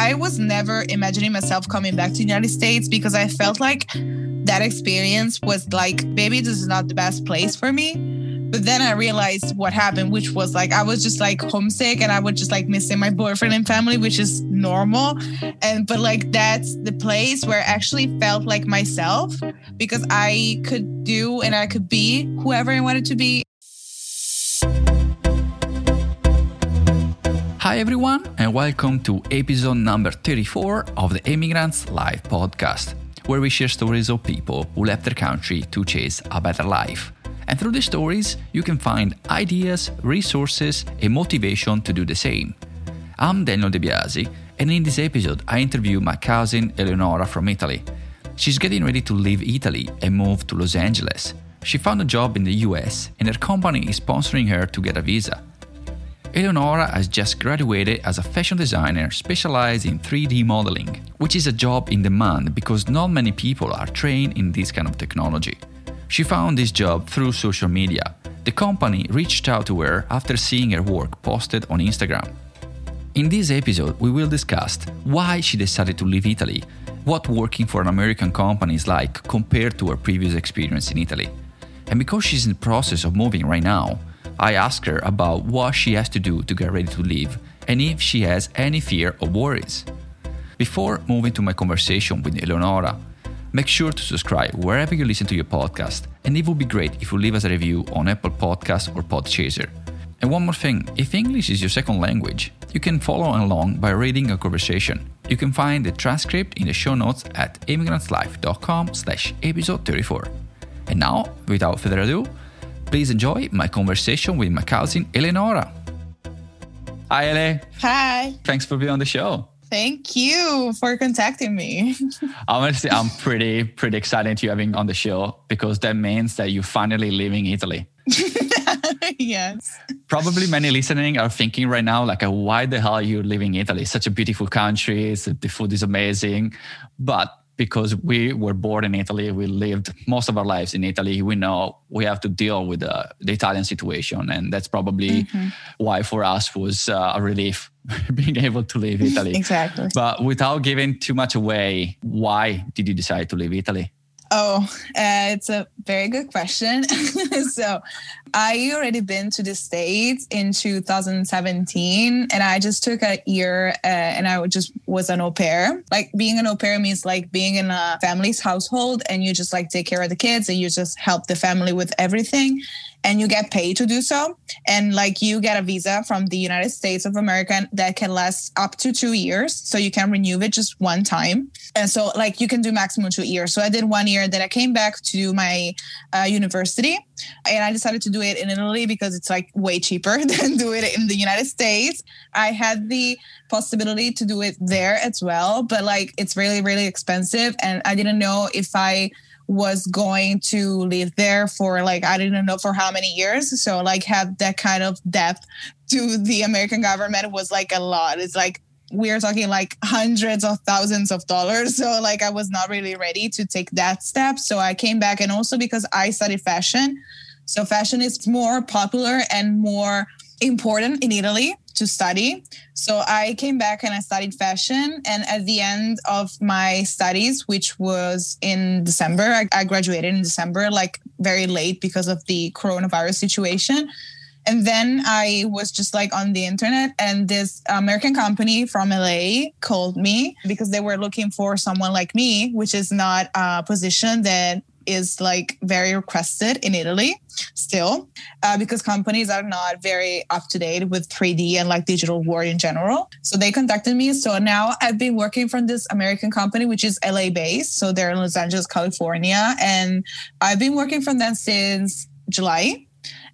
I was never imagining myself coming back to the United States because I felt like that experience was like, maybe this is not the best place for me. But then I realized what happened, which was like I was just like homesick and I was just like missing my boyfriend and family, which is normal. And but like that's the place where I actually felt like myself because I could do and I could be whoever I wanted to be. Hi, everyone, and welcome to episode number 34 of the Immigrants Life podcast, where we share stories of people who left their country to chase a better life. And through the stories, you can find ideas, resources, and motivation to do the same. I'm Daniel De Biasi, and in this episode, I interview my cousin Eleonora from Italy. She's getting ready to leave Italy and move to Los Angeles. She found a job in the US, and her company is sponsoring her to get a visa. Eleonora has just graduated as a fashion designer specialized in 3D modeling, which is a job in demand because not many people are trained in this kind of technology. She found this job through social media. The company reached out to her after seeing her work posted on Instagram. In this episode, we will discuss why she decided to leave Italy, what working for an American company is like compared to her previous experience in Italy. And because she's in the process of moving right now, I ask her about what she has to do to get ready to leave and if she has any fear or worries. Before moving to my conversation with Eleonora, make sure to subscribe wherever you listen to your podcast, and it would be great if you leave us a review on Apple Podcasts or Podchaser. And one more thing if English is your second language, you can follow along by reading a conversation. You can find the transcript in the show notes at immigrantslife.com slash episode 34. And now, without further ado, Please enjoy my conversation with my cousin Eleonora. Hi, Ele. Hi. Thanks for being on the show. Thank you for contacting me. Honestly, I'm pretty pretty excited to having on the show because that means that you're finally leaving Italy. yes. Probably many listening are thinking right now, like, why the hell are you living in Italy? such a beautiful country. the food is amazing. But because we were born in Italy, we lived most of our lives in Italy. We know we have to deal with the, the Italian situation, and that's probably mm-hmm. why for us was uh, a relief being able to leave Italy. exactly. But without giving too much away, why did you decide to leave Italy? Oh, uh, it's a very good question. so, I already been to the States in 2017, and I just took a year uh, and I just was an au pair. Like being an au pair means like being in a family's household and you just like take care of the kids and you just help the family with everything and you get paid to do so. And like you get a visa from the United States of America that can last up to two years. So you can renew it just one time. And so like you can do maximum two years. So I did one year, then I came back to my uh, university and I decided to do it in Italy because it's like way cheaper than do it in the United States. I had the possibility to do it there as well, but like it's really, really expensive. And I didn't know if I was going to live there for like I didn't know for how many years. So like have that kind of depth to the American government was like a lot. It's like we are talking like hundreds of thousands of dollars. So like I was not really ready to take that step. So I came back and also because I studied fashion. So fashion is more popular and more important in Italy to study. So I came back and I studied fashion. And at the end of my studies, which was in December, I, I graduated in December, like very late because of the coronavirus situation. And then I was just like on the internet, and this American company from LA called me because they were looking for someone like me, which is not a position that is like very requested in Italy still uh, because companies are not very up to date with 3D and like digital world in general. So they contacted me. So now I've been working from this American company, which is LA based. So they're in Los Angeles, California. And I've been working from them since July.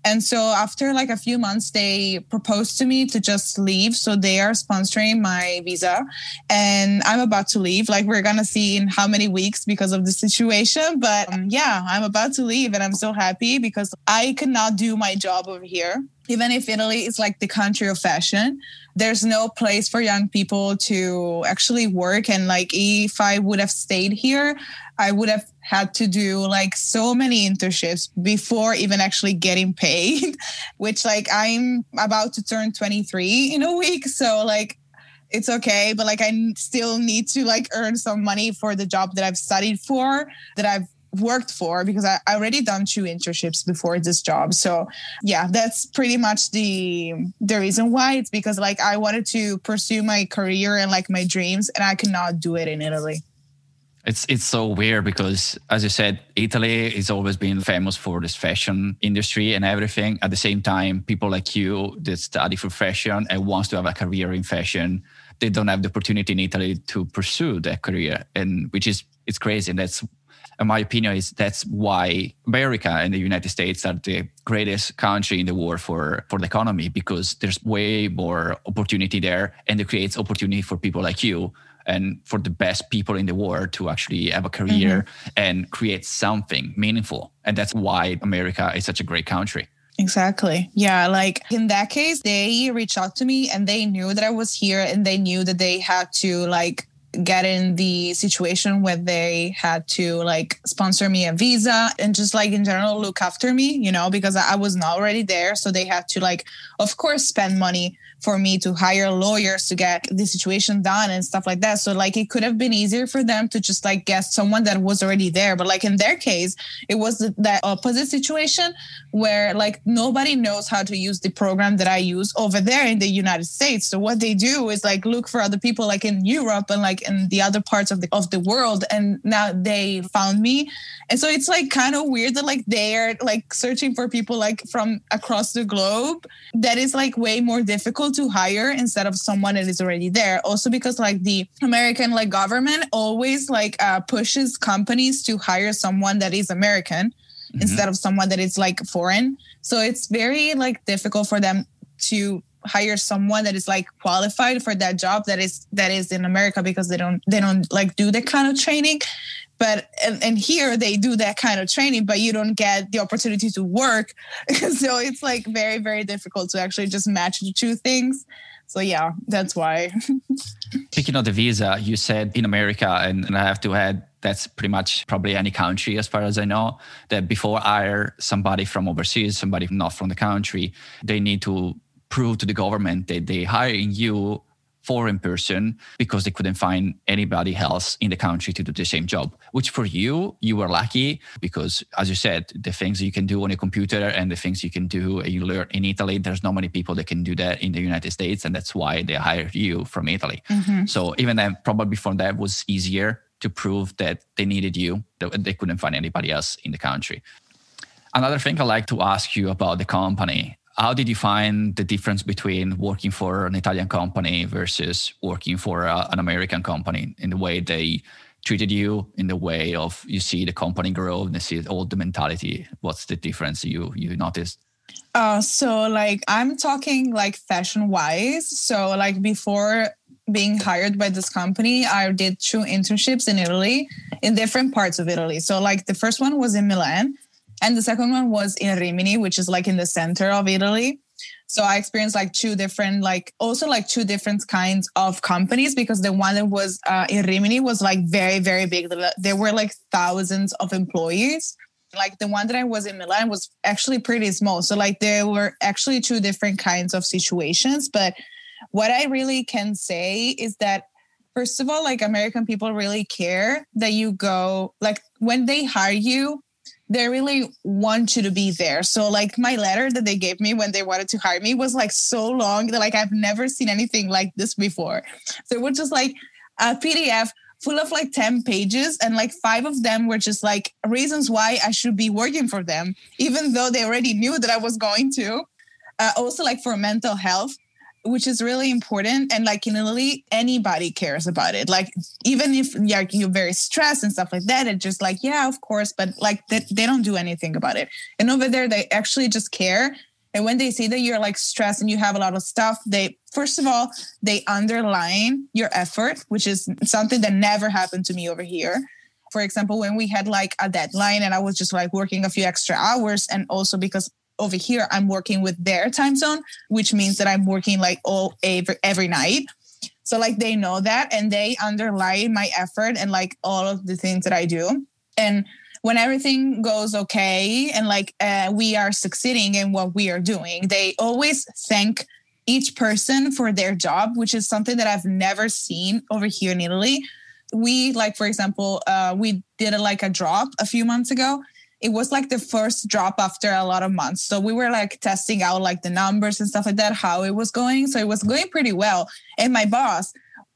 And so after like a few months, they proposed to me to just leave. So they are sponsoring my visa and I'm about to leave. Like we're going to see in how many weeks because of the situation. But um, yeah, I'm about to leave and I'm so happy because I cannot do my job over here even if Italy is like the country of fashion, there's no place for young people to actually work. And like, if I would have stayed here, I would have had to do like so many internships before even actually getting paid, which like I'm about to turn 23 in a week. So like it's okay but like i still need to like earn some money for the job that i've studied for that i've worked for because I, already done two internships before this job so yeah that's pretty much the the reason why it's because like i wanted to pursue my career and like my dreams and i cannot do it in italy it's it's so weird because as you said italy has always been famous for this fashion industry and everything. At the same time people like you that study for fashion and wants to have a career in fashion they don't have the opportunity in italy to pursue that career. And which is it's crazy. And that's in my opinion is that's why america and the united states are the greatest country in the world for for the economy because there's way more opportunity there and it creates opportunity for people like you and for the best people in the world to actually have a career mm-hmm. and create something meaningful. And that's why America is such a great country. Exactly. Yeah. Like in that case, they reached out to me and they knew that I was here and they knew that they had to like get in the situation where they had to like sponsor me a visa and just like in general look after me, you know, because I was not already there. So they had to like, of course, spend money for me to hire lawyers to get the situation done and stuff like that. So like it could have been easier for them to just like get someone that was already there. But like in their case, it was that opposite situation where like nobody knows how to use the program that I use over there in the United States. So what they do is like look for other people like in Europe and like in the other parts of the of the world. And now they found me. And so it's like kind of weird that like they're like searching for people like from across the globe. That is like way more difficult to hire instead of someone that is already there also because like the american like government always like uh, pushes companies to hire someone that is american mm-hmm. instead of someone that is like foreign so it's very like difficult for them to hire someone that is like qualified for that job that is that is in america because they don't they don't like do that kind of training. But and, and, here they do that kind of training but you don't get the opportunity to work. So it's like very very difficult to actually just match the two things. So yeah that's why. Speaking of the visa you said in america and, and i have to add that's pretty much probably any country as far as i know that before hire somebody from overseas somebody not from the country they need to prove to the government that they hiring you foreign person because they couldn't find anybody else in the country to do the same job which for you you were lucky because as you said the things you can do on a computer and the things you can do you learn in italy there's not many people that can do that in the united states and that's why they hired you from italy. Mm-hmm. so even then probably from that was easier to prove that they needed you they couldn't find anybody else in the country. Another thing I'd like to ask you about the company how did you find the difference between working for an Italian company versus working for a, an American company in the way they treated you, in the way of you see the company grow and you see all the mentality? What's the difference you you noticed? Uh, so like I'm talking like fashion wise. So like before being hired by this company, I did two internships in Italy in different parts of Italy. So like the first one was in Milan and the second one was in Rimini, which is like in the center of Italy. So I experienced like two different, like also like two different kinds of companies because the one that was uh, in Rimini was like very, very big. There were like thousands of employees. Like the one that I was in Milan was actually pretty small. So like there were actually two different kinds of situations. But what I really can say is that first of all, like American people really care that you go, like when they hire you, they really want you to be there. So like my letter that they gave me when they wanted to hire me was like so long that like I've never seen anything like this before. So it was just like a PDF full of like 10 pages and like five of them were just like reasons why I should be working for them, even though they already knew that I was going to. Uh, also like for mental health which is really important. And like in Italy, anybody cares about it. Like even if you're, you're very stressed and stuff like that, it's just like, yeah, of course, but like they, they don't do anything about it. And over there, they actually just care. And when they see that you're like stressed and you have a lot of stuff, they first of all, they underline your effort, which is something that never happened to me over here. For example, when we had like a deadline and I was just like working a few extra hours, and also because over here i'm working with their time zone which means that i'm working like all every every night so like they know that and they underline my effort and like all of the things that i do and when everything goes okay and like uh, we are succeeding in what we are doing they always thank each person for their job, which is something that I've never seen over here in Italy. We like, for example, uh, we did a, like a drop a few months ago. It was like the first drop after a lot of months. So we were like testing out like the numbers and stuff like that, how it was going. So it was going pretty well. And my boss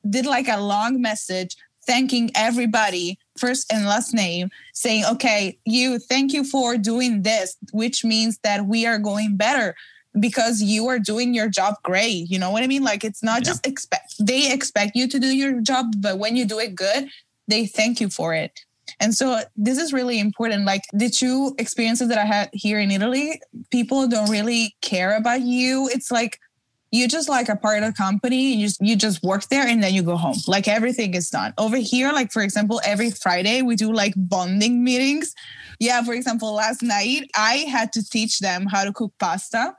did like a long message thanking everybody first and last name saying okay you thank you for doing this which means that we are going better because you are doing your job great. You know what I mean? Like it's not yeah. just expect they expect you to do your job, but when you do it good, they thank you for it. And so this is really important. Like the two experiences that I had here in Italy, people don't really care about you. It's like you just like a part of the company and you just you just work there and then you go home. Like everything is done. Over here, like for example, every Friday we do like bonding meetings. Yeah, for example, last night I had to teach them how to cook pasta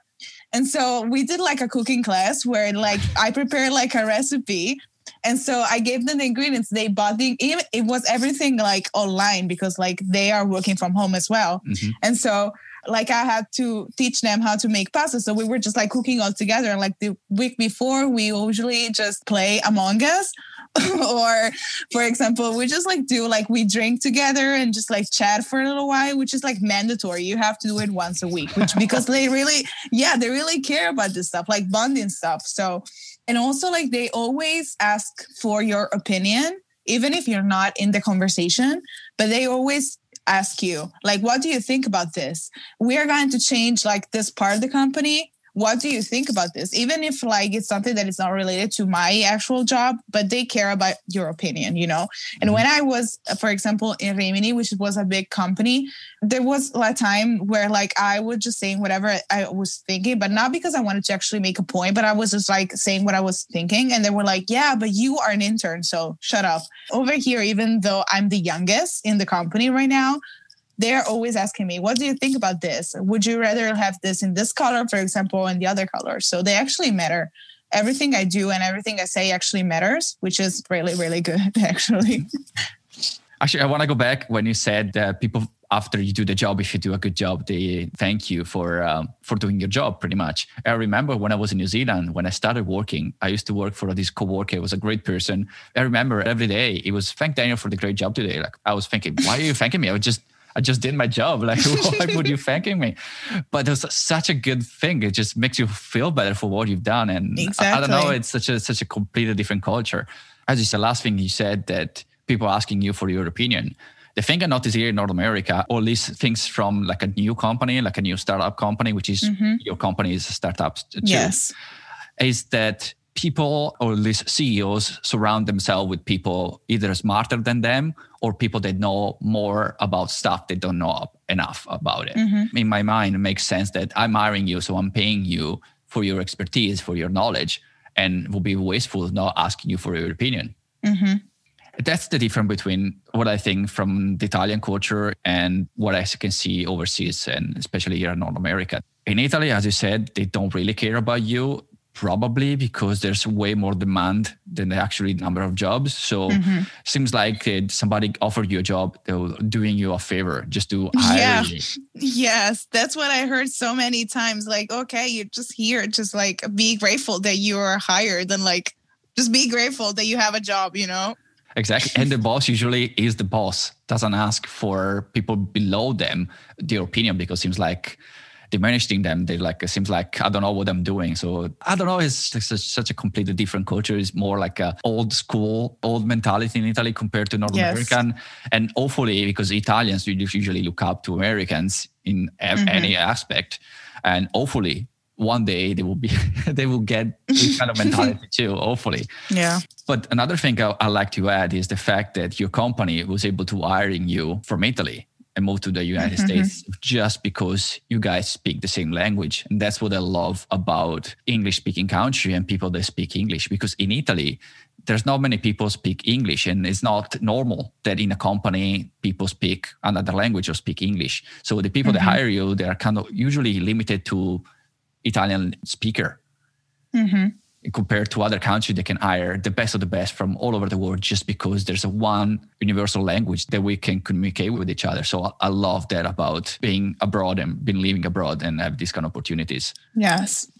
and so we did like a cooking class where like I prepared like a recipe. And so I gave them the ingredients. They bought the even it was everything like online because like they are working from home as well. Mm-hmm. And so like I had to teach them how to make pasta. So we were just like cooking all together. And like the week before, we usually just play Among Us. or for example, we just like do like we drink together and just like chat for a little while, which is like mandatory. You have to do it once a week, which because they really, yeah, they really care about this stuff, like bonding stuff. So, and also like they always ask for your opinion, even if you're not in the conversation, but they always ask you like what do you think about this? We are going to change like this part of the company what do you think about this? Even if like it's something that is not related to my actual job but they care about your opinion you know? And mm-hmm. when i was for example in Rimini which was a big company there was a time where like i was just saying whatever i was thinking but not because i wanted to actually make a point but i was just like saying what i was thinking and they were like yeah but you are an intern so shut up. Over here even though i'm the youngest in the company right now they're always asking me, what do you think about this? Would you rather have this in this color, for example, and the other color? So they actually matter. Everything I do and everything I say actually matters, which is really, really good, actually. Actually, I want to go back when you said that people after you do the job, if you do a good job, they thank you for um, for doing your job. Pretty much. I remember when I was in New Zealand when I started working. I used to work for this coworker. He was a great person. I remember every day it was thank Daniel for the great job today. Like I was thinking, why are you thanking me? I was just I just did my job. Like, why would you thanking me? But it was such a good thing. It just makes you feel better for what you've done. And exactly. I, I, don't know, it's such a such a completely different culture. As just the last thing you said that people are asking you for your opinion. The thing I noticed here in North America, all these things from like a new company, like a new startup company, which is mm-hmm. your company is a startup too, yes. is that people or at least CEOs surround themselves with people either smarter than them or people that know more about stuff they don't know enough about it. Mm-hmm. In my mind, it makes sense that I'm hiring you, so I'm paying you for your expertise, for your knowledge, and it will be wasteful not asking you for your opinion. Mm-hmm. That's the difference between what I think from the Italian culture and what I can see overseas, and especially here in North America. In Italy, as you said, they don't really care about you probably because there's way more demand than the actually number of jobs so mm-hmm. seems like uh, somebody offered you a job they're doing you a favor just to hire yeah. you yes that's what i heard so many times like okay you're just here just like be grateful that you are hired and like just be grateful that you have a job you know exactly and the boss usually is the boss doesn't ask for people below them their opinion because it seems like diminishing them. They like it seems like I don't know what I'm doing. So I don't know. It's, such a completely different culture. It's more like a old school, old mentality in Italy compared to North yes. American. And hopefully, because Italians usually look up to Americans in mm-hmm. any aspect, and hopefully one day they will be they will get this kind of mentality too hopefully yeah but another thing I, I like to add is the fact that your company was able to hiring you from italy and moved to the United mm-hmm. States just because you guys speak the same language. And that's what I love about English speaking country and people that speak English. Because in Italy, there's not many people speak English, and it's not normal that in a company people speak another language or speak English. So the people mm-hmm. that hire you, they are kind of usually limited to Italian speaker. Mm-hmm compared to other countries they can hire the best of the best from all over the world just because there's a one universal language that we can communicate with each other. So i love that about being abroad and been living abroad and have these kind of opportunities. Yes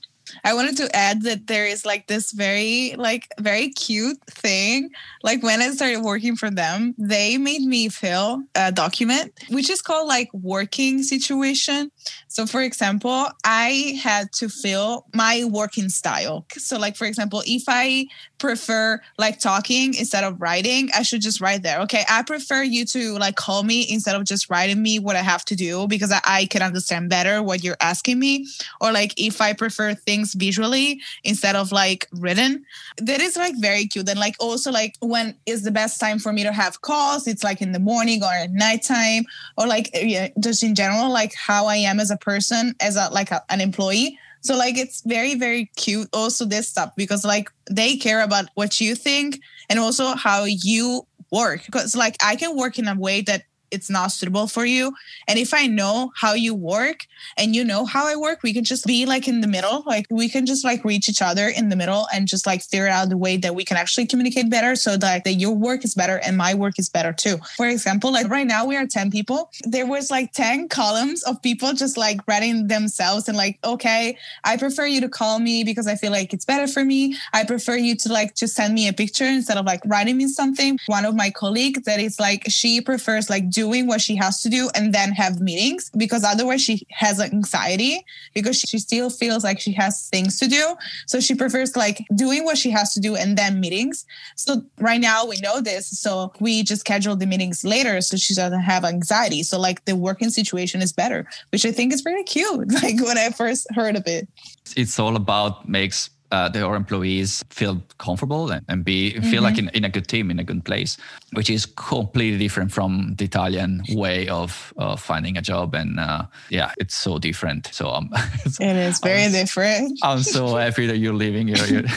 I wanted to add that there is like this very like very cute thing. Like when I started working for them, they made me fill a document which is called like working situation. So for example, I had to fill my working style. So like for example, if I prefer like talking instead of writing, I should just write there. Okay, I prefer you to like call me instead of just writing me what I have to do because I, I can understand better what you're asking me. Or like if I prefer things visually instead of like written, that is like very cute. And like also like when is the best time for me to have calls? It's like in the morning or at nighttime or like yeah, just in general, like how I am as a person, as a like a, an employee. So like it's very very cute also this stuff because like they care about what you think and also how you work because like I can work in a way that it's not suitable for you. And if I know how you work and you know how I work, we can just be like in the middle. Like we can just like reach each other in the middle and just like figure out the way that we can actually communicate better so that, that your work is better and my work is better too. For example, like right now we are 10 people. There was like 10 columns of people just like writing themselves and like, okay, I prefer you to call me because I feel like it's better for me. I prefer you to like just send me a picture instead of like writing me something. One of my colleagues that is like she prefers like doing what she has to do and then have meetings because otherwise she has anxiety because she still feels like she has things to do. So she prefers like doing what she has to do and then meetings. So right now we know this. So we just schedule the meetings later so she doesn't have anxiety. So like the working situation is better, which I think is pretty cute. Like when I first heard of it. It's all about makes uh, their employees feel comfortable and, and be feel mm-hmm. like in, in a good team in a good place which is completely different from the italian way of, of finding a job. And uh, yeah it's so different. So um, it is very I'm, different. I'm so happy that you're leaving here.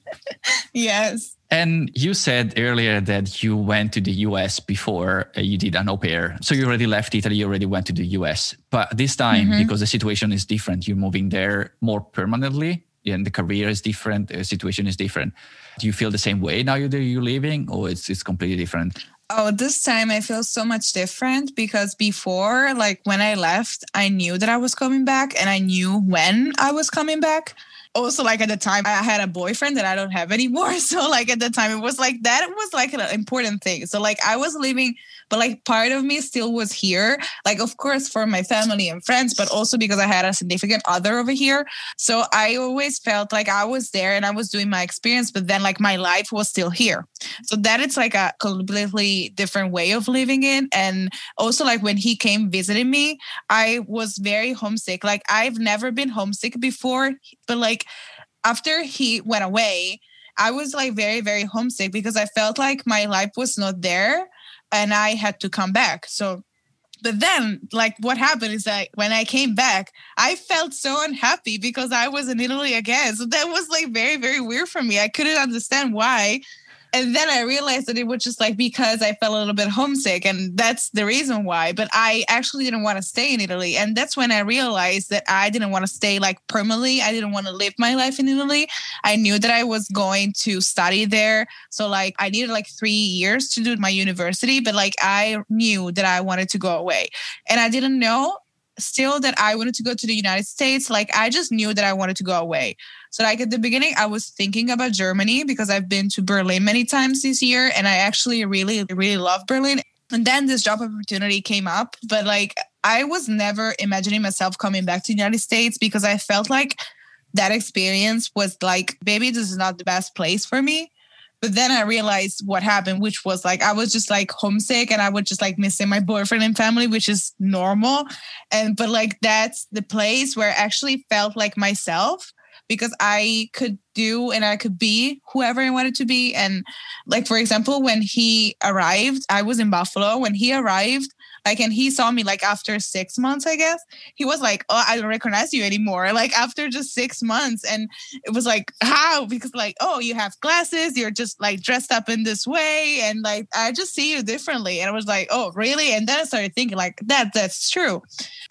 Yes and you said earlier that you went to the US before uh, you did an au pair. So you already left Italy, you already went to the US. But this time, mm-hmm. because the situation is different, you're moving there more permanently and the career is different, the situation is different. Do you feel the same way now that you're leaving or it's, it's completely different? Oh, this time I feel so much different because before, like when I left, I knew that I was coming back and I knew when I was coming back also like at the time I had a boyfriend that I don't have anymore. So like at the time it was like that was like an important thing. So like I was living, but like part of me still was here. Like of course for my family and friends, but also because I had a significant other over here. So I always felt like I was there and I was doing my experience, but then like my life was still here. So that it's like a completely different way of living in. And also like when he came visiting me, I was very homesick. Like I've never been homesick before, but like after he went away, I was like very, very homesick because I felt like my life was not there and I had to come back. So, but then, like, what happened is that when I came back, I felt so unhappy because I was in Italy again. So that was like very, very weird for me. I couldn't understand why and then I realized that it was just like because I felt a little bit homesick, and that's the reason why. But I actually didn't want to stay in Italy, and that's when I realized that I didn't want to stay like permanently. I didn't want to live my life in Italy. I knew that I was going to study there, so like I needed like three years to do my university, but like I knew that I wanted to go away, and I didn't know still that I wanted to go to the United States. Like I just knew that I wanted to go away. So like at the beginning, I was thinking about Germany because I've been to Berlin many times this year, and I actually really, really love Berlin. And then this job opportunity came up, but like I was never imagining myself coming back to the United States because I felt like that experience was like, maybe this is not the best place for me. But then I realized what happened, which was like I was just like homesick and I was just like missing my boyfriend and family, which is normal. And but like that's the place where I actually felt like myself because I could do and I could be whoever I wanted to be. And like for example, when he arrived, I was in Buffalo. When he arrived, like, and he saw me like after six months, I guess. He was like, Oh, I don't recognize you anymore. Like, after just six months. And it was like, How? Because, like, oh, you have glasses, you're just like dressed up in this way. And like, I just see you differently. And I was like, Oh, really? And then I started thinking, like, that, that's true.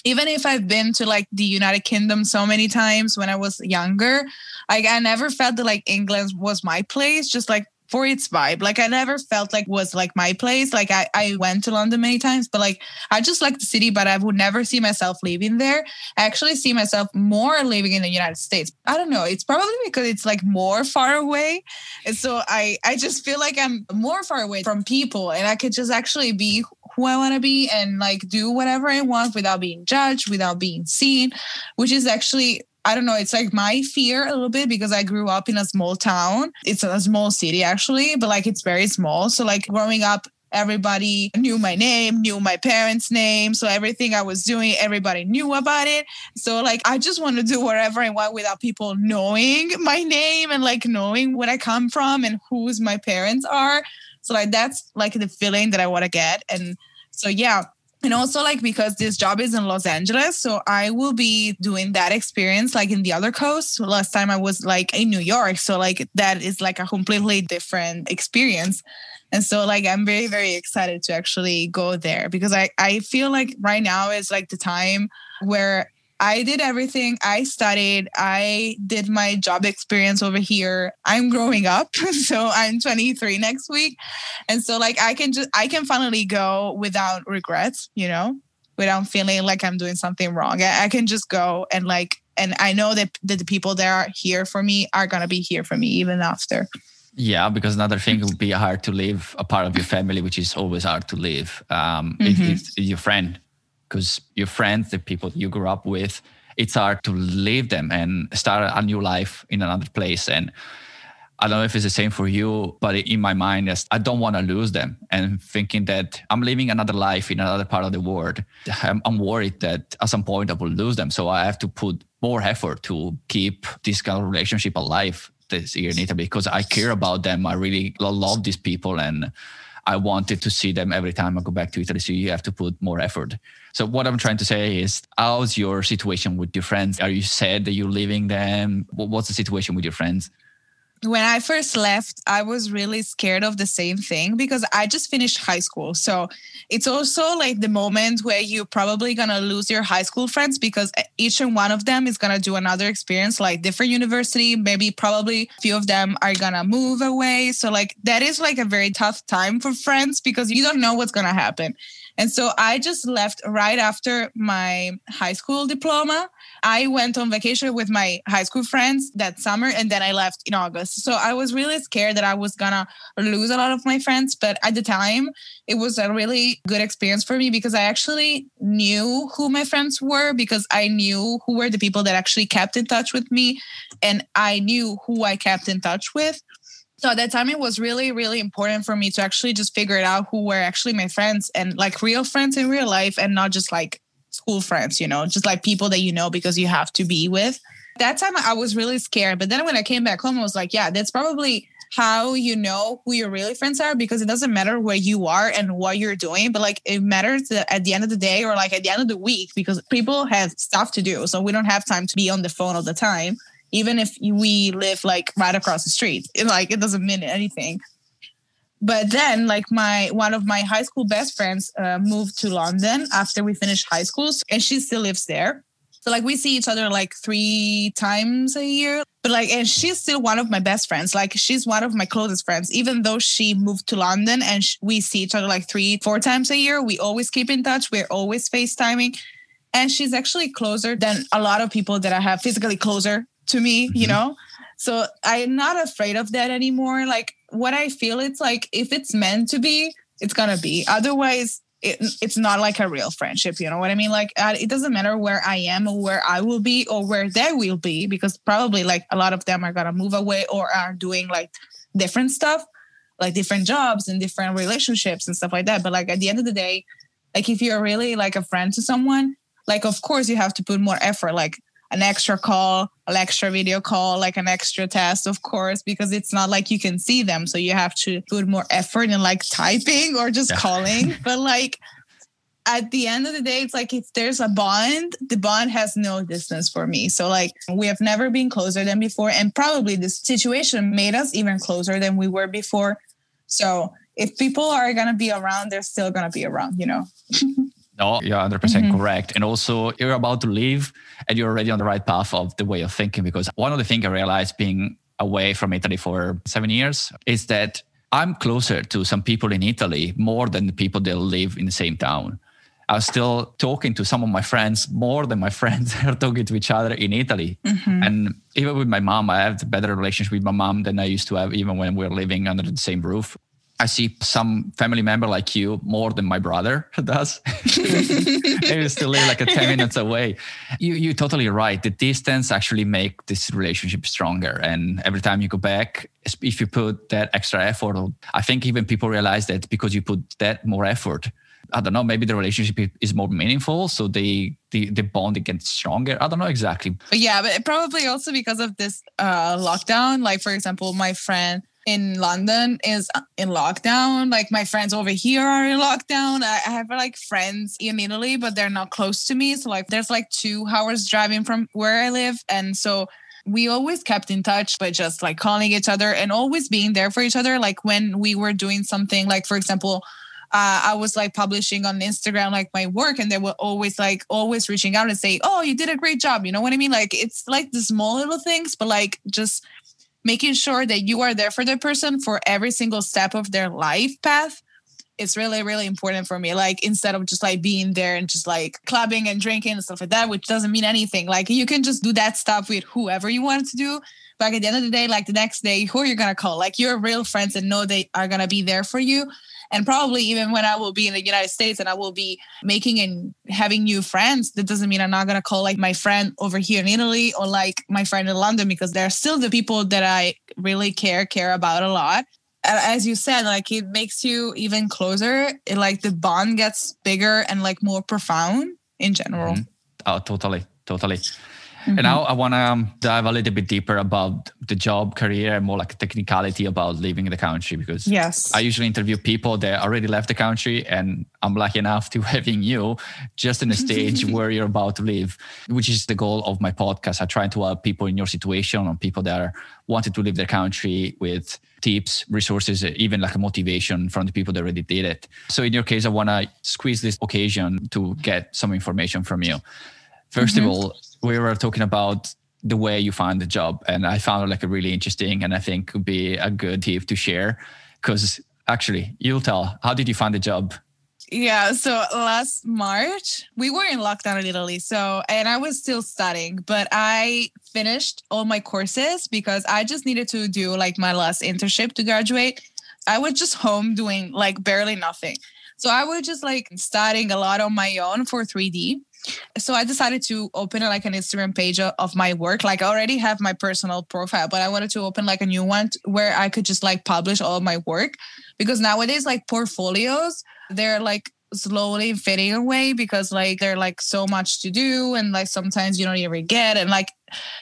Even if I've been to like the United Kingdom so many times when I was younger, like, I never felt that like England was my place. Just like for its vibe. Like I never felt like was like my place. Like I, I went to London many times, but like I just like the city, but I would never see myself living there. I actually see myself more living in the United States. I don't know. It's probably because it's like more far away. And so I I just feel like I'm more far away from people and I could just actually be who I want to be and like do whatever I want without being judged, without being seen, which is actually I don't know, it's like my fear a little bit because I grew up in a small town. It's a small city actually, but like it's very small. So like growing up everybody knew my name, knew my parents' name. So everything I was doing, everybody knew about it. So like I just want to do whatever I want without people knowing my name and like knowing where I come from and who's my parents are. So like that's like the feeling that I want to get. And so yeah, and also like because this job is in los angeles so i will be doing that experience like in the other coast. Last time i was like in new york so like that is like a completely different experience. And so like i'm very very excited to actually go there because i i feel like right now is like the time where I did everything. I studied. I did my job experience over here. I'm growing up. So I'm 23 next week. And so like I can just I can finally go without regrets, you know, without feeling like I'm doing something wrong. I, I can just go and like and I know that, that the people that are here for me are gonna be here for me even after. Yeah, because another thing would be hard to leave a part of your family, which is always hard to leave. Um, mm-hmm. if, if your friend because your friends, the people you grew up with, it's hard to leave them and start a new life in another place. And I don't know if it's the same for you, but in my mind, I don't want to lose them. And thinking that I'm living another life in another part of the world, I'm, worried that at some point I will lose them. So I have to put more effort to keep this kind of relationship alive this year in Italy because I care about them. I really love these people and I wanted to see them every time I go back to Italy. So you have to put more effort. So what I'm trying to say is, how's your situation with your friends? Are you sad that you're leaving them? What's the situation with your friends? When I first left, I was really scared of the same thing because I just finished high school. So it's also like the moment where you're probably to lose your high school friends because each and one of them is to do another experience, like different university. Maybe probably a few of them are to move away. So, like, that is like a very tough time for friends because you don't know what's to happen. And so I just left right after my high school diploma. I went on vacation with my high school friends that summer and then I left in August. So I was really scared that I was gonna lose a lot of my friends. But at the time, it was a really good experience for me because I actually knew who my friends were because I knew who were the people that actually kept in touch with me and I knew who I kept in touch with. So at that time, it was really, really important for me to actually just figure it out who were actually my friends and like real friends in real life and not just like school friends, you know, just like people that you know because you have to be with. That time I was really scared. But then when I came back home, I was like, yeah, that's probably how you know who your really friends are because it doesn't matter where you are and what you're doing, but like it matters at the end of the day or like at the end of the week because people have stuff to do. So we don't have time to be on the phone all the time even if we live like right across the street like it doesn't mean anything but then like my one of my high school best friends uh, moved to london after we finished high school and she still lives there. So like we see each other like three times a year. But like and she's still one of my best friends. Like she's one of my closest friends. Even though she moved to london and sh- we see each other like three four times a year we always keep in touch. We're always facetiming. And she's actually closer than a lot of people that i have physically closer to me, mm-hmm. you know? So I'm not afraid of that anymore. Like what I feel it's like if it's meant to be, it's gonna be. Otherwise, it, it's not like a real friendship. You know what I mean? Like uh, it doesn't matter where I am or where I will be or where they will be because probably like a lot of them are gonna move away or are doing like different stuff, like different jobs and different relationships and stuff like that. But like at the end of the day, like if you're really like a friend to someone, like of course you have to put more effort. Like an extra call, an extra video call, like an extra test, of course, because it's not like you can see them. So you have to put more effort in like typing or just yeah. calling. but like at the end of the day, it's like if there's a bond, the bond has no distance for me. So like we have never been closer than before. And probably this situation made us even closer than we were before. So if people are gonna be around, they're still gonna be around, you know. No, you're 100% mm hmm correct. And also, you're about to leave and you're already on the right path of the way of thinking. Because one of the things I realized being away from Italy for seven years is that I'm closer to some people in Italy more than the people that live in the same town. I was still talking to some of my friends more than my friends are talking to each other in Italy. Mm-hmm. And even with my mom, I have a better relationship with my mom than I used to have even when we were living under the same roof. I see some family member like you more than my brother does. Maybe still live like a 10 minutes away. You, you're totally right. The distance actually make this relationship stronger. And every time you go back, if you put that extra effort, I think even people realize that because you put that more effort, I don't know, maybe the relationship is more meaningful. So they, the, the bond gets stronger. I don't know exactly. Yeah, but probably also because of this uh, lockdown. Like, for example, my friend, in London is in lockdown. Like my friends over here are in lockdown. I have like friends in Italy, but they're not close to me. So like there's like two hours driving from where I live. And so we always kept in touch by just like calling each other and always being there for each other. Like when we were doing something, like for example, uh, I was like publishing on Instagram like my work, and they were always like always reaching out and say, "Oh, you did a great job." You know what I mean? Like it's like the small little things, but like just making sure that you are there for the person for every single step of their life path it's really really important for me. Like instead of just like being there and just like clubbing and drinking and stuff like that which doesn't mean anything. Like you can just do that stuff with whoever you want to do but at the end of the day like the next day who are you gonna call? Like your real friends and know they are gonna be there for you and probably even when I will be in the United States and I will be making and having new friends, that doesn't mean I'm not gonna call like my friend over here in Italy or like my friend in London because they're still the people that I really care care about a lot. As you said, like it makes you even closer. It, like the bond gets bigger and like more profound in general. Mm-hmm. Oh, totally, totally. Mm-hmm. And now I want to um, dive a little bit deeper about the job career and more like technicality about leaving the country because yes, I usually interview people that already left the country, and I'm lucky enough to having you just in a stage where you're about to leave, which is the goal of my podcast. I try to help people in your situation or people that are wanted to leave their country with tips, resources, even like a motivation from the people that already did it. So in your case, I want to squeeze this occasion to get some information from you. 1st mm-hmm. of all, we were talking about the way you find the job, and I found it like a really interesting, and I think could be a good tip to share. Because actually, you'll tell. How did you find the job? Yeah, so last March we were in lockdown in Italy. So, and I was still studying, but I finished all my courses because I just needed to do like my last internship to graduate. I was just home doing like barely nothing. So I was just like studying a lot on my own for 3D so I decided to open like an Instagram page of my work. Like I already have my personal profile, but I wanted to open like a new one where I could just like publish all my work because nowadays like portfolios, they're like slowly fading away because like they're like so much to do and like sometimes you don't even get and like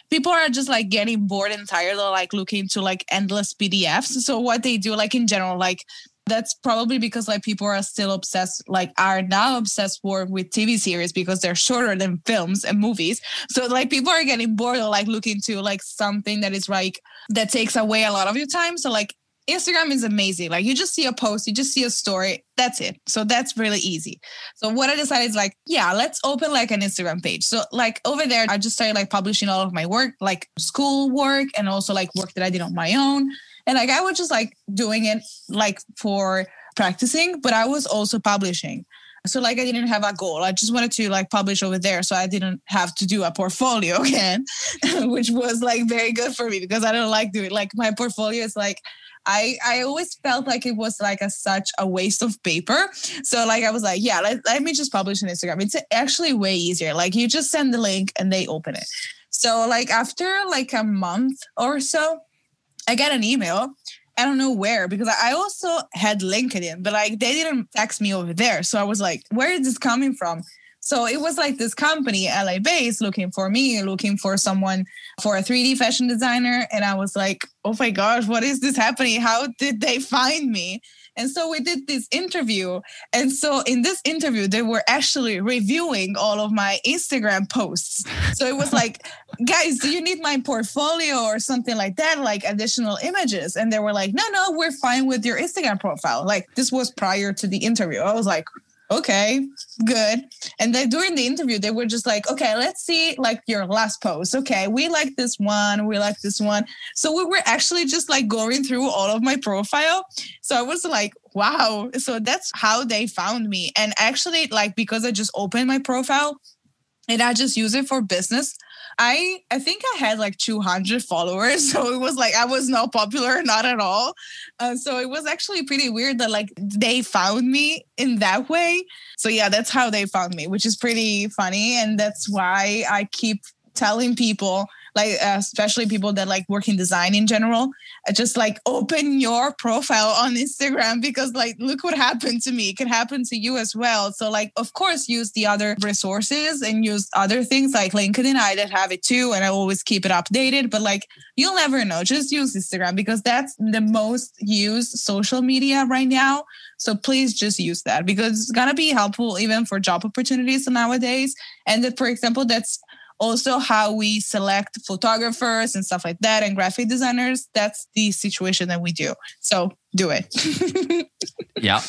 people are just like getting bored and tired of like looking to like endless PDFs. So what they do like in general, like that's probably because like people are still obsessed like are now obsessed more with tv series because they're shorter than films and movies so like people are getting bored like looking to like something that is like that takes away a lot of your time so like Instagram is amazing. Like you just see a post, you just see a story, that's it. So that's really easy. So what I decided is like, yeah, let's open like an Instagram page. So like over there, I just started like publishing all of my work, like school work and also like work that I did on my own. And like I was just like doing it like for practicing, but I was also publishing. So like I didn't have a goal. I just wanted to like publish over there. So I didn't have to do a portfolio again, which was like very good for me because I don't like doing like my portfolio is like I I always felt like it was like a such a waste of paper. So like I was like, yeah, let, let me just publish on Instagram. It's actually way easier. Like you just send the link and they open it. So like after like a month or so, I got an email. I don't know where because I also had LinkedIn, but like they didn't text me over there. So I was like, where is this coming from? So it was like this company, LA based, looking for me, looking for someone for a 3D fashion designer. And I was like, oh my gosh, what is this happening? How did they find me? And so we did this interview. And so in this interview, they were actually reviewing all of my Instagram posts. So it was like, guys, do you need my portfolio or something like that, like additional images? And they were like, no, no, we're fine with your Instagram profile. Like this was prior to the interview. I was like, okay, good. And then during the interview, they were just like, okay, let's see like your last post. Okay, we like this one, we like this one. So we were actually just like going through all of my profile. So I was like, wow. So that's how they found me. And actually, like because I just opened my profile and I just use it for business. I I think I had like 200 followers, so it was like I was not popular, not at all. Uh, so it was actually pretty weird that like they found me in that way. So yeah, that's how they found me, which is pretty funny, and that's why I keep telling people like uh, especially people that like work in design in general uh, just like open your profile on instagram because like look what happened to me. It can happen to you as well. So like of course use the other resources and use other things like linkedin. I did have it too and i always keep it updated but like you'll never know. Just use instagram because that's the most used social media right now. So please just use that because it's gonna be helpful even for job opportunities nowadays. And that for example that's also how we select photographers and stuff like that and graphic designers. That's the situation that we do. So do it. Yeah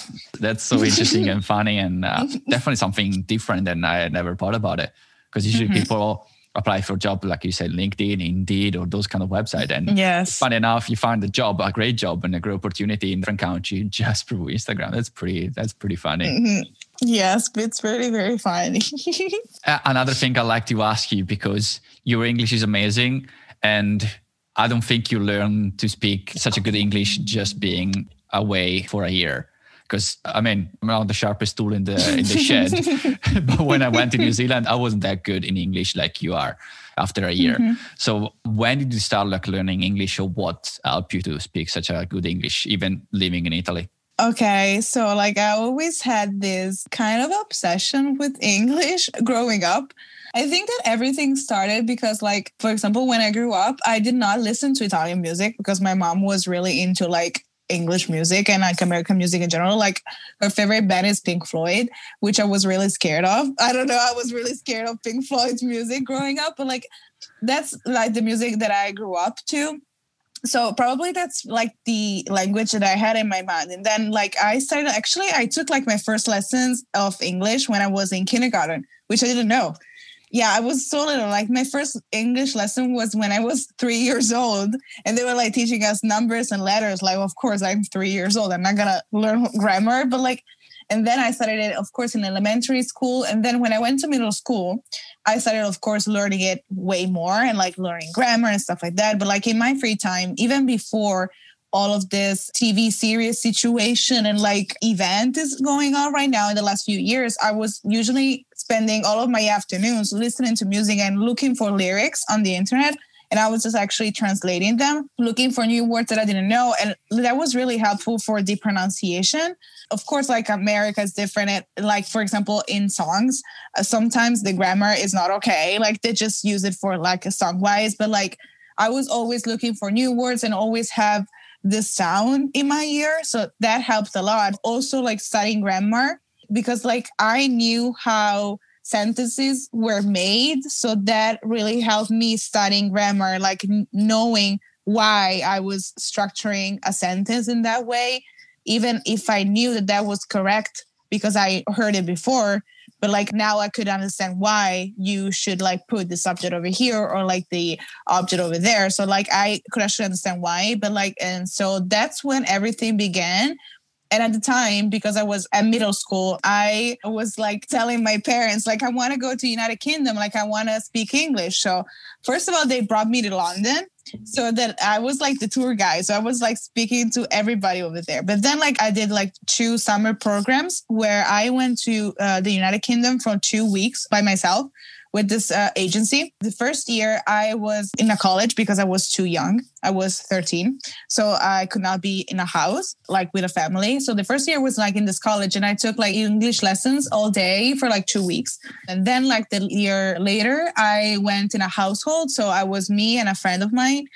that's so interesting and funny and uh, definitely something different than i had never thought about it. Because usually mm-hmm. people apply for a job like you said linkedin indeed or those kind of website. And yes. fun enough you find a job a great job and a great opportunity in different country just through instagram. That's pretty that's pretty funny. Mm-hmm. Yes, but it's very, very funny. Another thing I like to ask you because your English is amazing, and I don't think you learn to speak such a good English just being away for a year. Because I mean, I'm not the sharpest tool in the in the shed, but when I went to New Zealand, I wasn't that good in English like you are after a year. Mm-hmm. So when did you start like learning English, or what helped you to speak such a good English, even living in Italy? Okay, so like I always had this kind of obsession with English growing up. I think that everything started because, like, for example, when I grew up, I did not listen to Italian music because my mom was really into like English music and like American music in general. Like, her favorite band is Pink Floyd, which I was really scared of. I don't know, I was really scared of Pink Floyd's music growing up, but like, that's like the music that I grew up to so probably that's like the language that i had in my mind. And then like i started actually i took like my first lessons of english when i was in kindergarten which i didn't know. Yeah i was so little. Like my first english lesson was when i was three years old and they were like teaching us numbers and letters. Like of course i'm three years old. I'm not gonna learn grammar but like and then I started it, of course, in elementary school. And then when I went to middle school, I started, of course, learning it way more and like learning grammar and stuff like that. But like in my free time, even before all of this TV series situation and like event is going on right now in the last few years, I was usually spending all of my afternoons listening to music and looking for lyrics on the internet and I was just actually translating them, looking for new words that I didn't know. And that was really helpful for the pronunciation. Of course, like America is different. like, for example, in songs, uh, sometimes the grammar is not okay. Like they just use it for like a song wise. But like I was always looking for new words and always have the sound in my ear. So that helped a lot. Also, like studying grammar because like I knew how sentences were made. So that really helped me studying grammar, like knowing why I was structuring a sentence in that way, even if I knew that that was correct because I heard it before. But like now I could understand why you should like put the subject over here or like the object over there. So like I could actually understand why. But like, and so that's when everything began and at the time, because I was at middle school, I was like telling my parents, like, I want to go to United Kingdom, like I want to speak English. So first of all, they brought me to London so that I was like the tour guide. So I was like speaking to everybody over there. But then like I did like two summer programs where I went to uh, the United Kingdom for two weeks by myself with this uh, agency. The first year I was in a college because I was too young. I was 13. So I could not be in a house like with a family. So the first year was like in this college and I took like English lessons all day for like two weeks. And then like the year later, I went in a household. So I was me and a friend of mine.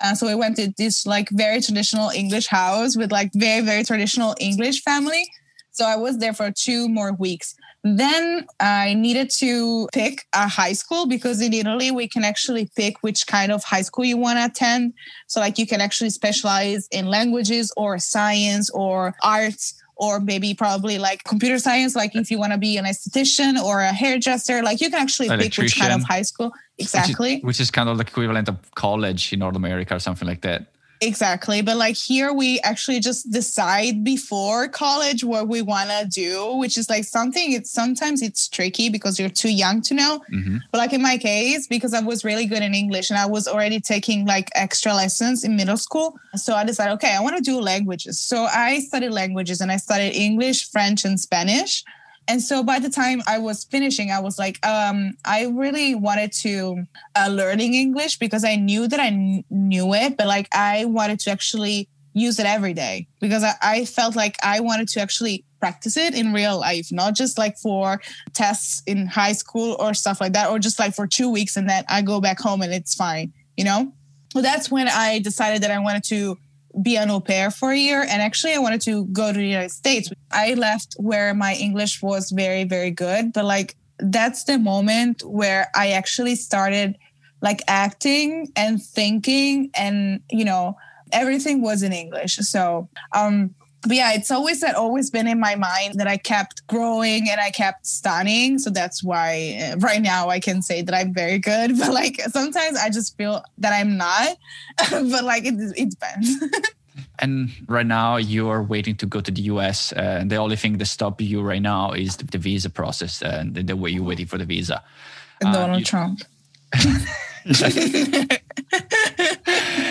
Uh, so we went to this like very traditional English house with like very, very traditional English family. So I was there for two more weeks. Then I needed to pick a high school because in Italy, we can actually pick which kind of high school you want to attend. So, like, you can actually specialize in languages or science or arts or maybe probably like computer science. Like if you want to be an esthetician or a hairdresser, like you can actually pick which kind of high school. Exactly. Which is, which is kind of the equivalent of college in North America or something like that. Exactly. But like here, we actually just decide before college what we want to do, which is like something it's sometimes it's tricky because you're too young to know. Mm-hmm. But like in my case, because I was really good in English and I was already taking like extra lessons in middle school. So I decided, okay, I want to do languages. So I studied languages and I studied English, French, and Spanish. And so by the time I was finishing, I was like, um, I really wanted to uh, learning English because I knew that I kn- knew it, but like I wanted to actually use it every day because I, I felt like I wanted to actually practice it in real life, not just like for tests in high school or stuff like that, or just like for two weeks and then I go back home and it's fine, you know? Well, that's when I decided that I wanted to be an au pair for a year. And actually, I wanted to go to the United States. I left where my English was very, very good. But like, that's the moment where I actually started like acting and thinking and, you know, everything was in English. So, um, but yeah, it's always that always been in my mind that I kept growing and I kept stunning. So that's why uh, right now I can say that I'm very good. But like sometimes I just feel that I'm not. but like it, it depends. and right now you are waiting to go to the US. Uh, and the only thing that stops you right now is the, the visa process and the, the, way you're waiting for the visa. Donald uh, you, Trump.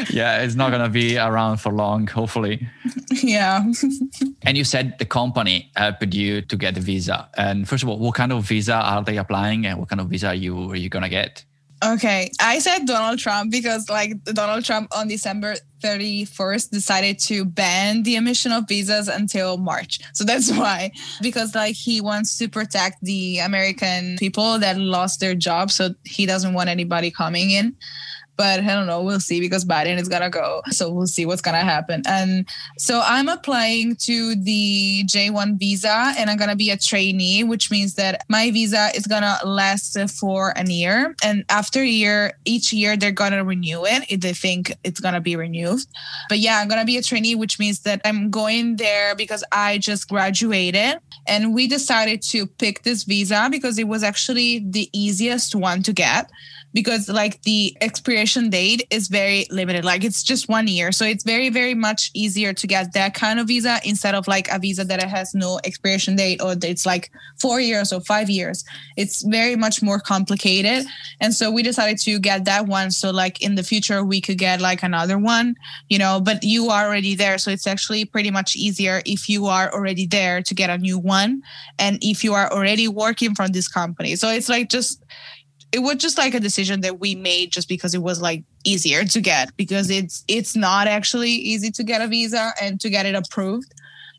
yeah, it's not gonna be around for long, hopefully. Yeah. and you said the company helped you to get the visa. And first of all, what kind of visa are they applying, and what kind of visa are you are you gonna get? Okay, I said Donald Trump because like Donald Trump on December 31st decided to ban the emission of visas until March. So that's why because like he wants to protect the American people that lost their jobs so he doesn't want anybody coming in but I don't know. We'll see because Biden is gonna go, so we'll see what's gonna happen. And so I'm applying to the J1 visa, and I'm gonna be a trainee, which means that my visa is gonna last for an year, and after a year, each year they're gonna renew it if they think it's gonna be renewed. But yeah, I'm gonna be a trainee, which means that I'm going there because I just graduated, and we decided to pick this visa because it was actually the easiest one to get because like the expiration date is very limited. Like it's just one year. So it's very very much easier to get that kind of visa instead of like a visa that has no expiration date or it's like four years or five years. It's very much more complicated. And so we decided to get that one so like in the future we could get like another one you know but you are already there. So it's actually pretty much easier if you are already there to get a new one and if you are already working from this company. So it's like just it was just like a decision that we made just because it was like easier to get because it's it's not actually easy to get a visa and to get it approved.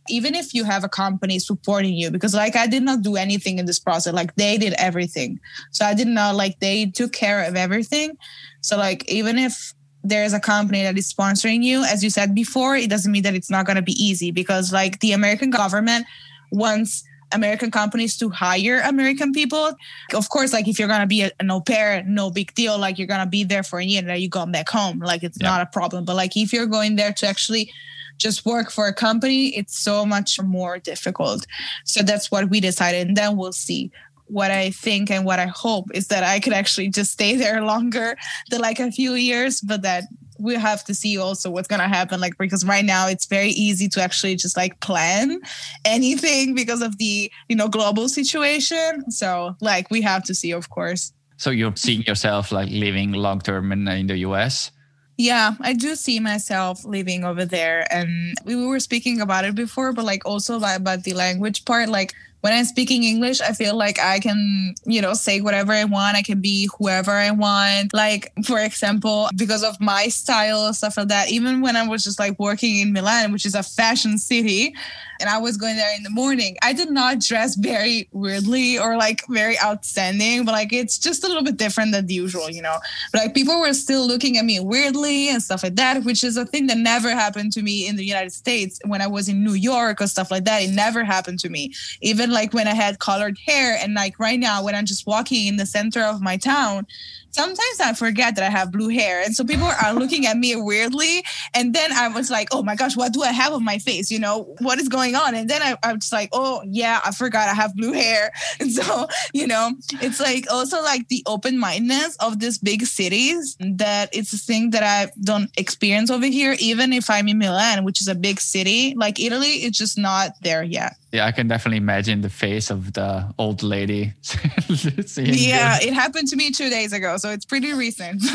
Even if you have a company supporting you because like i did not do anything in this process like they did everything. So i did not know like they took care of everything. So like even if there's a company that is sponsoring you as you said before it doesn't mean that it's not going to be easy because like the american government wants American companies to hire American people. Of course, like if you're gonna be an au pair, no big deal. Like you're gonna be there for a year and then you go back home. Like it's yeah. not a problem. But like if you're going there to actually just work for a company, it's so much more difficult. So that's what we decided. And then we'll see what I think and what I hope is that I could actually just stay there longer than like a few years, but that we have to see also what's gonna happen. Like because right now it's very easy to actually just like plan anything because of the you know global situation. So like we have to see, of course. So you're seeing yourself like living long term in, in the US? Yeah, I do see myself living over there. And we were speaking about it before, but like also about the language part. Like when I'm speaking English, I feel like I can, you know, say whatever I want. I can be whoever I want. Like, for example, because of my style, stuff like that. Even when I was just like working in Milan, which is a fashion city, and I was going there in the morning, I did not dress very weirdly or like very outstanding, but like it's just a little bit different than the usual, you know. But like people were still looking at me weirdly and stuff like that, which is a thing that never happened to me in the United States when I was in New York or stuff like that. It never happened to me. Even like when I had colored hair and like right now when I'm just walking in the center of my town, sometimes I forget that I have blue hair. And so people are looking at me weirdly. And then I was like, oh my gosh, what do I have on my face? You know, what is going on? And then I, I was like, oh yeah, I forgot I have blue hair. And so, you know, it's like also like the open mindedness of these big cities that it's a thing that I don't experience over here, even if I'm in Milan, which is a big city. Like Italy, it's just not there yet. Yeah, I can definitely imagine the face of the old lady. yeah, it happened to me two days ago, so it's pretty recent.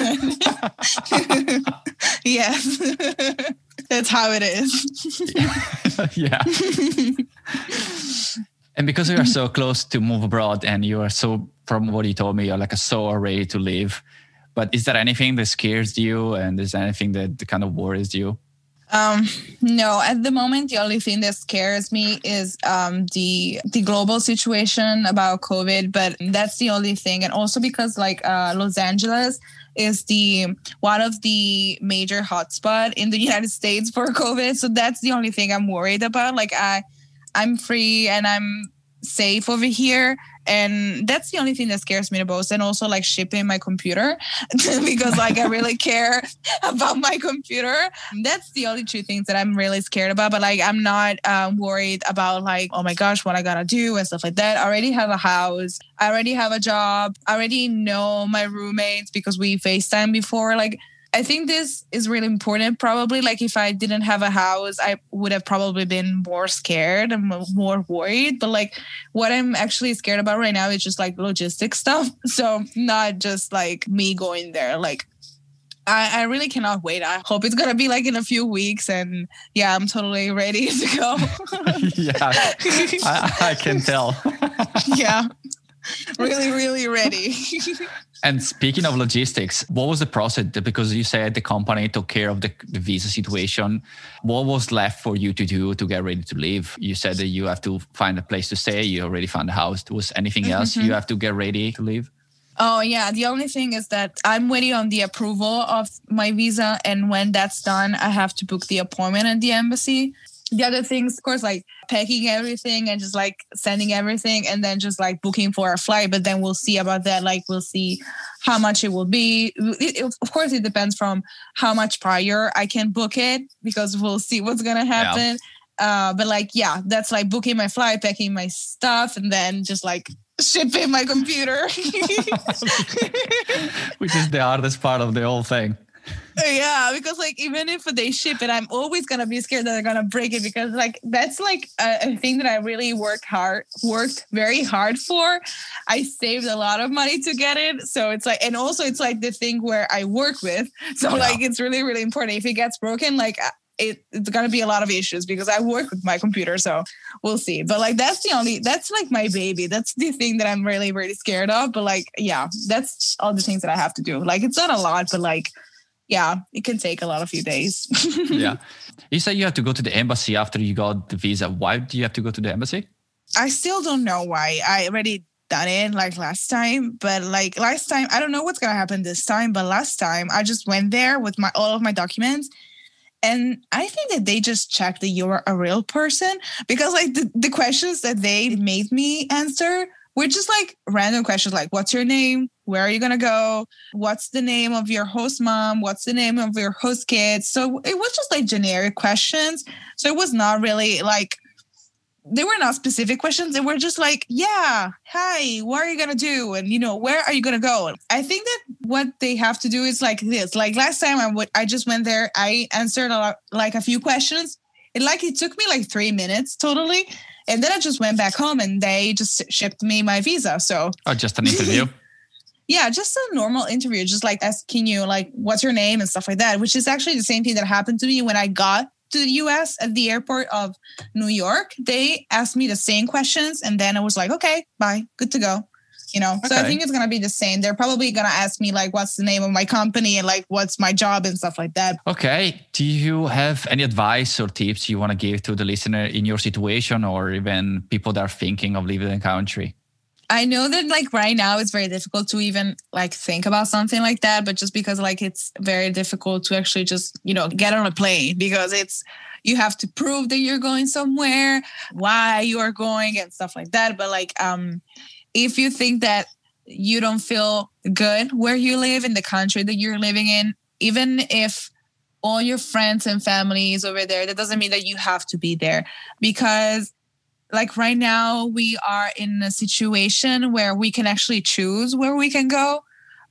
yes, that's how it is. yeah. and because you are so close to move abroad and you are so, from what you told me, you're like a so ready to leave. But is there anything that scares you and is there anything that kind of worries you? Um, no, at the moment, the only thing that scares me is um, the the global situation about COVID. But that's the only thing, and also because like uh, Los Angeles is the one of the major hotspot in the United States for COVID. So that's the only thing I'm worried about. Like I, I'm free and I'm safe over here and that's the only thing that scares me the most. And also like shipping my computer because like i really care about my computer. That's the only two things that i'm really scared about. But like i'm not um, worried about like oh my gosh what i gotta do and stuff like that. I already have a house. I already have a job. I already know my roommates because we facetime before. Like I think this is really important. Probably, like if I didn't have a house, I would have probably been more scared and more worried. But like, what I'm actually scared about right now is just like logistic stuff. So not just like me going there. Like, I, I really cannot wait. I hope it's gonna be like in a few weeks, and yeah, I'm totally ready to go. yeah, I, I can tell. yeah, really, really ready. And speaking of logistics, what was the process? Because you said the company took care of the, the, visa situation. What was left for you to do to get ready to leave? You said that you have to find a place to stay. You already found a house. Was anything mm-hmm. else you have to get ready to leave? Oh yeah, the only thing is that I'm waiting on the approval of my visa, and when that's done, I have to book the appointment at the embassy the other things, of course, like packing everything and just like sending everything and then just like booking for a flight. But then we'll see about that. Like we'll see how much it will be. It, it, of course, it depends from how much prior I can book it because we'll see what's gonna happen. Yeah. Uh, but like, yeah, that's like booking my flight, packing my stuff, and then just like shipping my computer. Which is the hardest part of the whole thing yeah, because like even if they ship it, I'm always gonna be scared that they're gonna break it because like that's like a, a, thing that I really worked hard, worked very hard for. I saved a lot of money to get it, so it's like, and also it's like the thing where I work with, so yeah. like it's really really important. If it gets broken, like uh, it, it's gonna be a lot of issues because I work with my computer, so we'll see. But like that's the only that's like my baby. That's the thing that I'm really really scared of. But like yeah, that's all the things that I have to do. Like it's not a lot, but like yeah, it can take a lot of few days. yeah. You said you have to go to the embassy after you got the visa. Why do you have to go to the embassy? I still don't know why. I already done it like last time, but like last time, I don't know what's gonna happen this time. But last time, I just went there with my all of my documents, and I think that they just checked that you're a real person because like the, the questions that they made me answer we're just like random questions like what's your name? Where are you going to go? What's the name of your host mom? What's the name of your host kids? So it was just like generic questions. So it was not really like they were not specific questions. They were just like yeah hi what are you going to do? And you know where are you going to go? I think that what they have to do is like this. Like last time i would i just went there i answered a lot, like a few questions. It like it took me like three minutes totally and then I just went back home and they just shipped me my visa. So oh, just an interview. yeah, just a normal interview, just like asking you like what's your name and stuff like that, which is actually the same thing that happened to me when I got to the US at the airport of New York. They asked me the same questions and then I was like, okay, bye, good to go you know? Okay. so i think it's going to be the same. They're probably going to ask me like what's the name of my company and like what's my job and stuff like that. Okay. Do you have any advice or tips you want to give to the listener in your situation or even people that are thinking of leaving the country? I know that like right now it's very difficult to even like think about something like that, but just because like it's very difficult to actually just, you know, get on a plane because it's you have to prove that you're going somewhere, why you are going and stuff like that. But like um if you think that you don't feel good where you live in the country that you're living in, even if all your friends and family is over there, that doesn't mean that you have to be there. Because like right now we are in a situation where we can actually choose where we can go.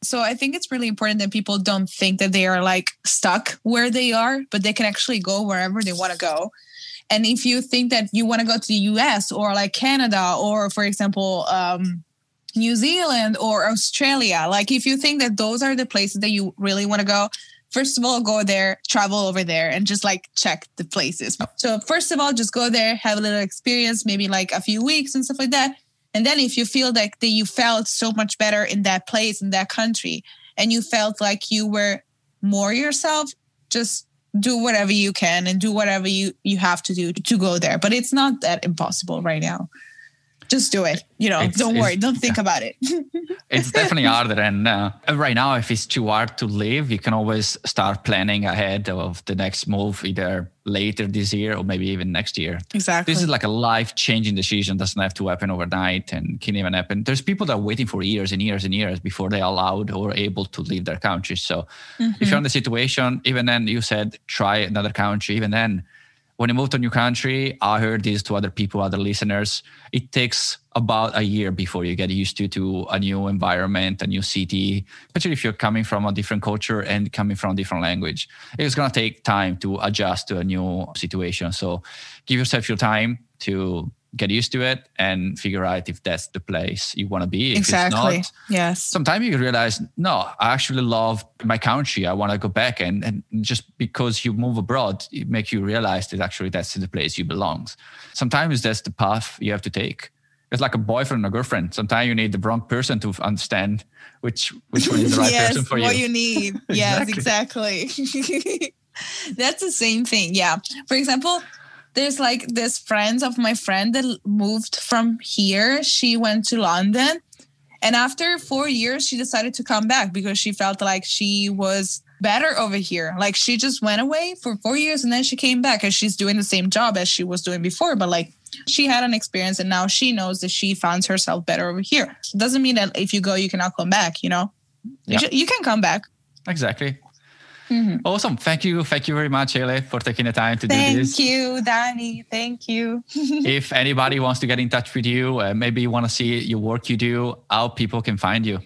So i think it's really important that people don't think that they are like stuck where they are but they can actually go wherever they want to go and if you think that you want to go to the us or like canada or for example um, new zealand or australia like if you think that those are the places that you really want to go first of all go there travel over there and just like check the places. So first of all just go there have a little experience maybe like a few weeks and stuff like that. And then if you feel like that you felt so much better in that place in that country and you felt like you were more yourself just do whatever you can and do whatever you you have to do to go there. But it's not that impossible right now just do it. You know, it's, don't worry, don't think yeah. about it. it's definitely harder. And uh, right now, if it's too hard to leave, you can always start planning ahead of the next move, either later this year or maybe even next year. Exactly. This is like a life changing decision. Doesn't have to happen overnight and can even happen. There's people that are waiting for years and years and years before they're allowed or able to leave their country. So mm-hmm. if you're in the situation, even then you said try another country, even then when I moved to a new country, I heard this to other people, other listeners. It takes about a year before you get used to to a new environment, a new city, especially if you're coming from a different culture and coming from a different language. It's gonna take time to adjust to a new situation. So give yourself your time to get used to it and figure out if that's the place you want to be. If exactly. Not, yes. Sometimes you realize, no, I actually love my country. I want to go back. And, and just because you move abroad, it makes you realize that actually that's the place you belong. Sometimes that's the path you have to take. It's like a boyfriend or girlfriend. Sometimes you need the wrong person to understand which which one is the right yes, person for you. What you need. Yes, exactly. that's the same thing. Yeah. For example, there's like this friends of my friend that moved from here. She went to London. And after four years, she decided to come back because she felt like she was better over here. Like she just went away for four years and then she came back and she's doing the same job as she was doing before. But like she had an experience and now she knows that she finds herself better over here. Doesn't mean that if you go, you cannot come back, you know? Yeah. You, you can come back. Exactly. Mm-hmm. Awesome. Thank you. Thank you very much, Ele, for taking the time to Thank do this. Thank you, Danny. Thank you. if anybody wants to get in touch with you, uh, maybe you want to see your work you do, how people can find you.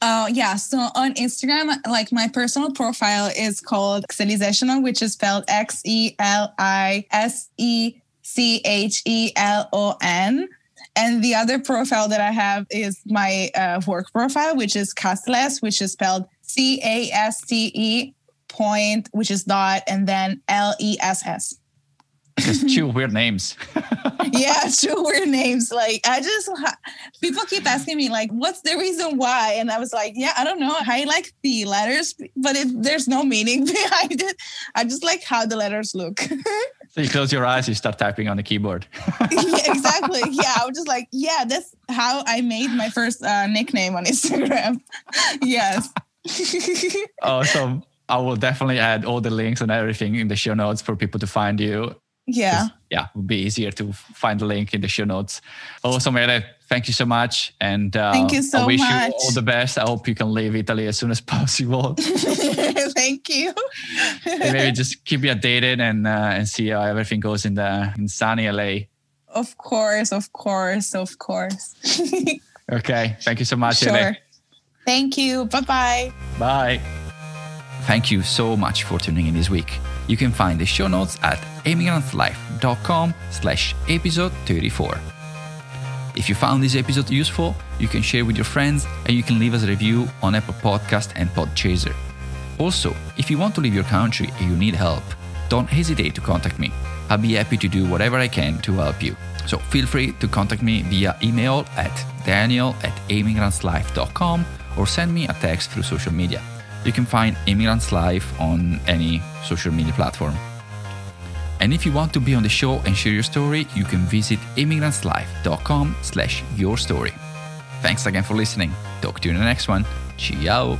Oh, uh, yeah. So on Instagram, like my personal profile is called Xelisechelon, which is spelled X E L I S E C H E L O N. And the other profile that I have is my uh, work profile, which is Casteles, which is spelled C A S T E point, which is dot, and then L E S S. Just two weird names. yeah, two weird names. Like I just people keep asking me like, what's the reason why? And I was like, yeah, I don't know. I like the letters, but it, there's no meaning behind it. I just like how the letters look. so you close your eyes, you start typing on the keyboard. yeah, exactly. Yeah, I was just like, yeah, that's how I made my first uh, nickname on Instagram. yes. awesome. I will definitely add all the links and everything in the show notes for people to find you. Yeah. Yeah, it would be easier to find the link in the show notes. Also, Mele, thank you so much. And uh, thank you so I wish much. you all the best. I hope you can leave Italy as soon as possible. thank you. maybe just keep me updated and uh, and see how everything goes in the in sunny LA. Of course, of course, of course. okay. Thank you so much, sure. Thank you. Bye-bye. Bye. Thank you so much for tuning in this week. You can find the show notes at emigrantlife.com slash episode 34. If you found this episode useful, you can share with your friends and you can leave us a review on Apple Podcast and Podchaser. Also, if you want to leave your country and you need help, don't hesitate to contact me. I'll be happy to do whatever I can to help you. So feel free to contact me via email at daniel at immigrantslife.com or send me a text through social media. You can find Immigrants Life on any social media platform. And if you want to be on the show and share your story, you can visit immigrantslife.com slash your story. Thanks again for listening. Talk to you in the next one. Ciao.